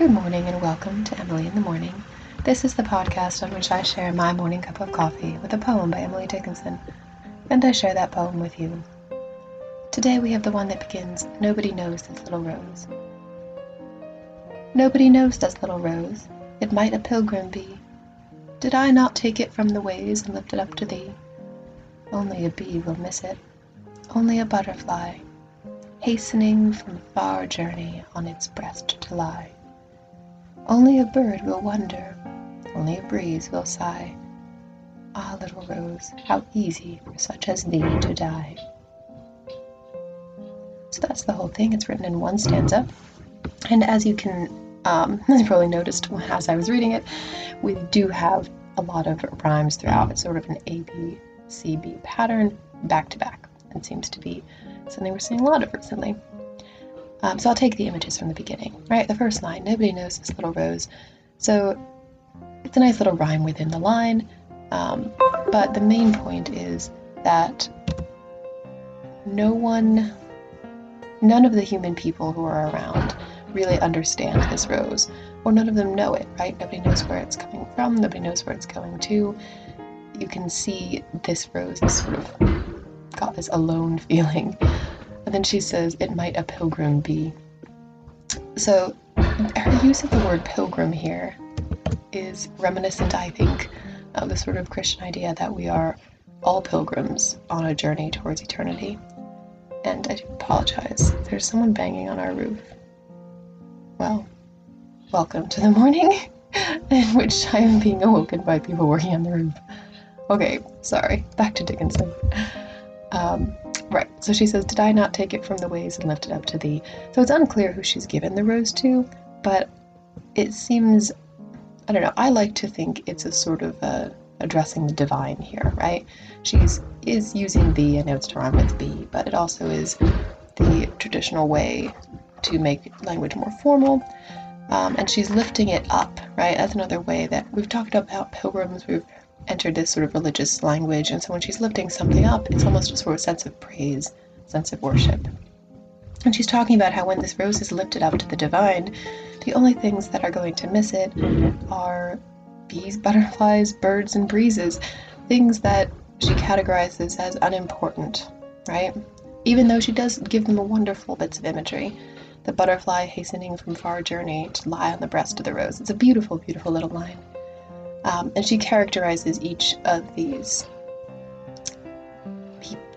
Good morning and welcome to Emily in the Morning. This is the podcast on which I share my morning cup of coffee with a poem by Emily Dickinson, and I share that poem with you. Today we have the one that begins Nobody knows this little rose. Nobody knows this little rose, it might a pilgrim be. Did I not take it from the ways and lift it up to thee? Only a bee will miss it, only a butterfly, hastening from a far journey on its breast to lie. Only a bird will wonder, only a breeze will sigh. Ah, little rose, how easy for such as thee to die. So that's the whole thing. It's written in one stanza. And as you can, um, as you probably noticed as I was reading it, we do have a lot of rhymes throughout. It's sort of an A, B, C, B pattern back to back. It seems to be something we're seeing a lot of recently. Um, so I'll take the images from the beginning, right? The first line, nobody knows this little rose. So it's a nice little rhyme within the line, um, but the main point is that no one, none of the human people who are around really understand this rose, or none of them know it, right? Nobody knows where it's coming from, nobody knows where it's going to. You can see this rose is sort of got this alone feeling then she says, it might a pilgrim be. So her use of the word pilgrim here is reminiscent, I think, of the sort of Christian idea that we are all pilgrims on a journey towards eternity. And I do apologize. There's someone banging on our roof. Well, welcome to the morning in which I am being awoken by people working on the roof. Okay, sorry. Back to Dickinson. Um, Right. So she says, Did I not take it from the ways and lift it up to thee? So it's unclear who she's given the rose to, but it seems, I don't know, I like to think it's a sort of a addressing the divine here, right? She's is using thee, I know it's to rhyme with be, but it also is the traditional way to make language more formal. Um, and she's lifting it up, right? That's another way that we've talked about pilgrims, we've entered this sort of religious language. And so when she's lifting something up, it's almost a sort of sense of praise, sense of worship. And she's talking about how when this rose is lifted up to the divine, the only things that are going to miss it are bees, butterflies, birds, and breezes, things that she categorizes as unimportant, right? Even though she does give them a wonderful bits of imagery. The butterfly hastening from far journey to lie on the breast of the rose. It's a beautiful, beautiful little line. Um, and she characterizes each of these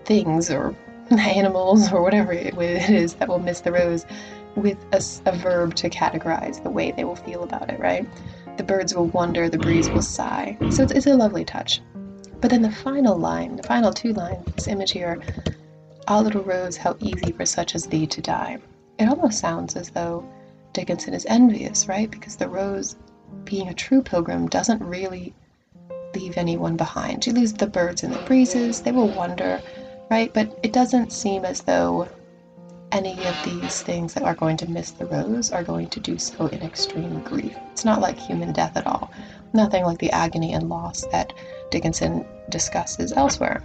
things or animals or whatever it is that will miss the rose with a, a, verb to categorize the way they will feel about it, right? The birds will wonder, the breeze will sigh. So it's, it's a lovely touch. But then the final line, the final two lines, this image here, Ah, little rose, how easy for such as thee to die. It almost sounds as though Dickinson is envious, right? Because the rose being a true pilgrim doesn't really leave anyone behind. You lose the birds and the breezes, they will wander, right? But it doesn't seem as though any of these things that are going to miss the rose are going to do so in extreme grief. It's not like human death at all. Nothing like the agony and loss that Dickinson discusses elsewhere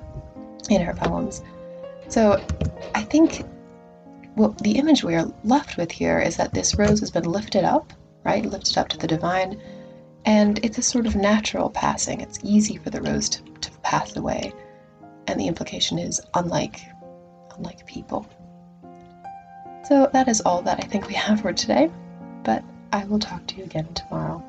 in her poems. So I think well, the image we are left with here is that this rose has been lifted up right? Lifted up to the divine. And it's a sort of natural passing. It's easy for the rose to, to pass away. And the implication is unlike unlike people. So that is all that I think we have for today, but I will talk to you again tomorrow.